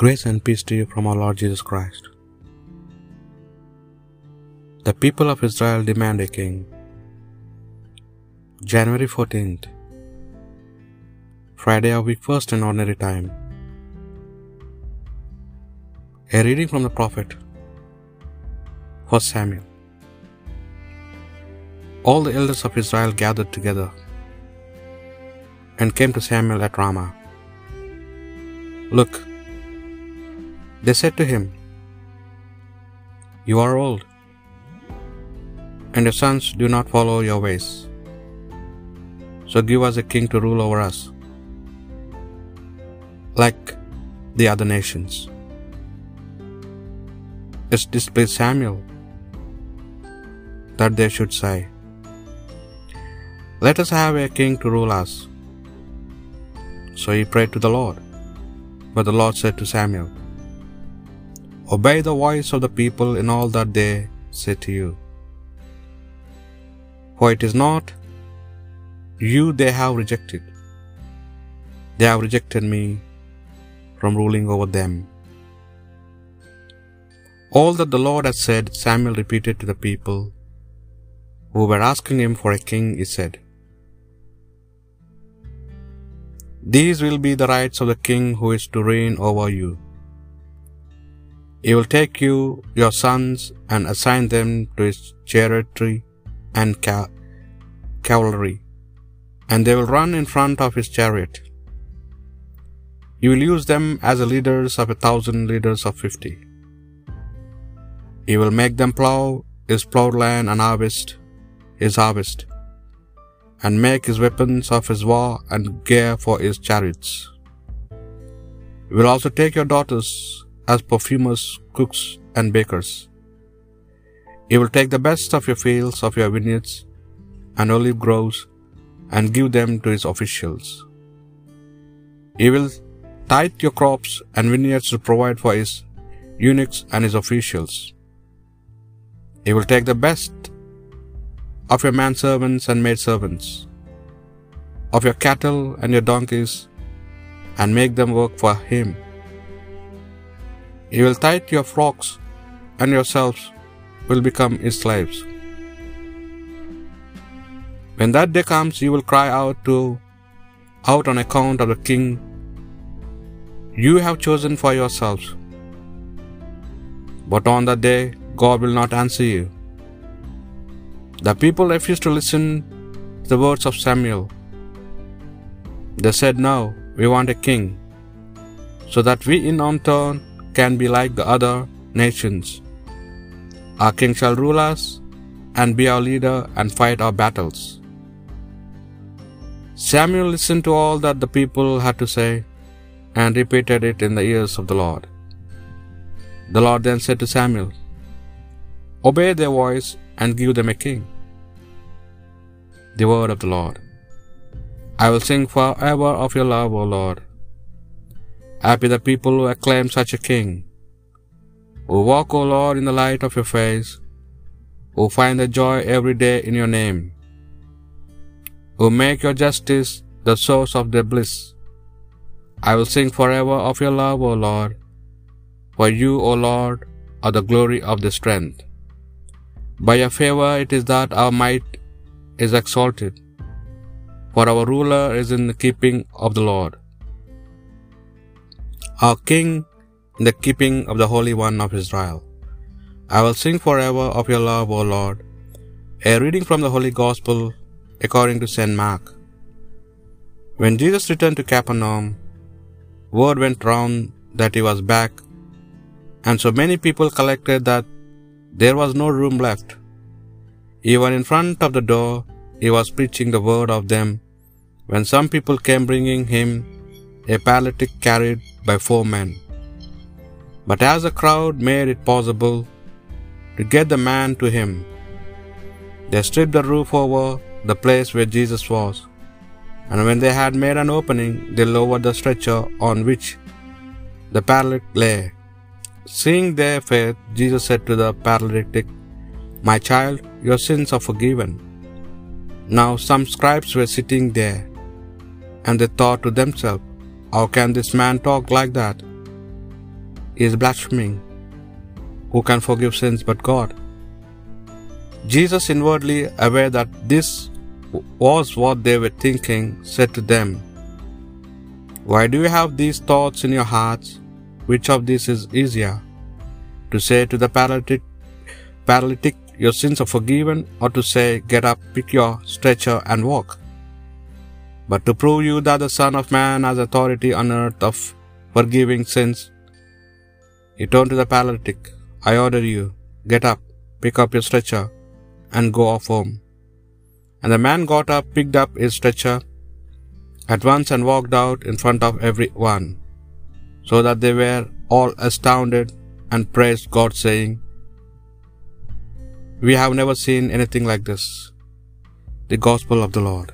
Grace and peace to you from our Lord Jesus Christ. The people of Israel demand a king. January 14th, Friday of week first in ordinary time. A reading from the prophet, 1 Samuel. All the elders of Israel gathered together and came to Samuel at Ramah. Look, they said to him, You are old, and your sons do not follow your ways. So give us a king to rule over us, like the other nations. It displeased Samuel that they should say, Let us have a king to rule us. So he prayed to the Lord. But the Lord said to Samuel, Obey the voice of the people in all that they say to you. For it is not you they have rejected, they have rejected me from ruling over them. All that the Lord had said, Samuel repeated to the people who were asking him for a king, he said, These will be the rights of the king who is to reign over you. He will take you, your sons, and assign them to his chariotry and ca- cavalry, and they will run in front of his chariot. You will use them as the leaders of a thousand leaders of fifty. He will make them plow his plowed land and harvest his harvest, and make his weapons of his war and gear for his chariots. He will also take your daughters as perfumers, cooks, and bakers. He will take the best of your fields, of your vineyards, and olive groves, and give them to his officials. He will tithe your crops and vineyards to provide for his eunuchs and his officials. He will take the best of your manservants and maidservants, of your cattle and your donkeys, and make them work for him. He will tithe your flocks, and yourselves will become his slaves. When that day comes, you will cry out to out on account of the king you have chosen for yourselves. But on that day, God will not answer you. The people refused to listen to the words of Samuel. They said, No, we want a king, so that we in our turn can be like the other nations. Our king shall rule us and be our leader and fight our battles. Samuel listened to all that the people had to say and repeated it in the ears of the Lord. The Lord then said to Samuel, Obey their voice and give them a king. The word of the Lord. I will sing forever of your love, O Lord. Happy the people who acclaim such a king, who walk, O Lord, in the light of your face, who find the joy every day in your name, who make your justice the source of their bliss. I will sing forever of your love, O Lord, for you, O Lord, are the glory of the strength. By your favor it is that our might is exalted, for our ruler is in the keeping of the Lord, our King in the keeping of the Holy One of Israel. I will sing forever of your love, O Lord. A reading from the Holy Gospel according to St. Mark. When Jesus returned to Capernaum, word went round that he was back, and so many people collected that there was no room left. Even in front of the door, he was preaching the word of them, when some people came bringing him a paralytic carried by four men. But as the crowd made it possible to get the man to him, they stripped the roof over the place where Jesus was, and when they had made an opening, they lowered the stretcher on which the paralytic lay. Seeing their faith, Jesus said to the paralytic, My child, your sins are forgiven. Now some scribes were sitting there, and they thought to themselves, How can this man talk like that? he is blaspheming. Who can forgive sins but God? Jesus, inwardly aware that this was what they were thinking, said to them, Why do you have these thoughts in your hearts? Which of these is easier? To say to the paralytic, paralytic, Your sins are forgiven, or to say, Get up, pick your stretcher, and walk? But to prove you that the Son of Man has authority on earth of forgiving sins, he turned to the paralytic, I order you, get up, pick up your stretcher, and go off home. And the man got up, picked up his stretcher at once, and walked out in front of every one, so that they were all astounded and praised God, saying, We have never seen anything like this. The Gospel of the Lord.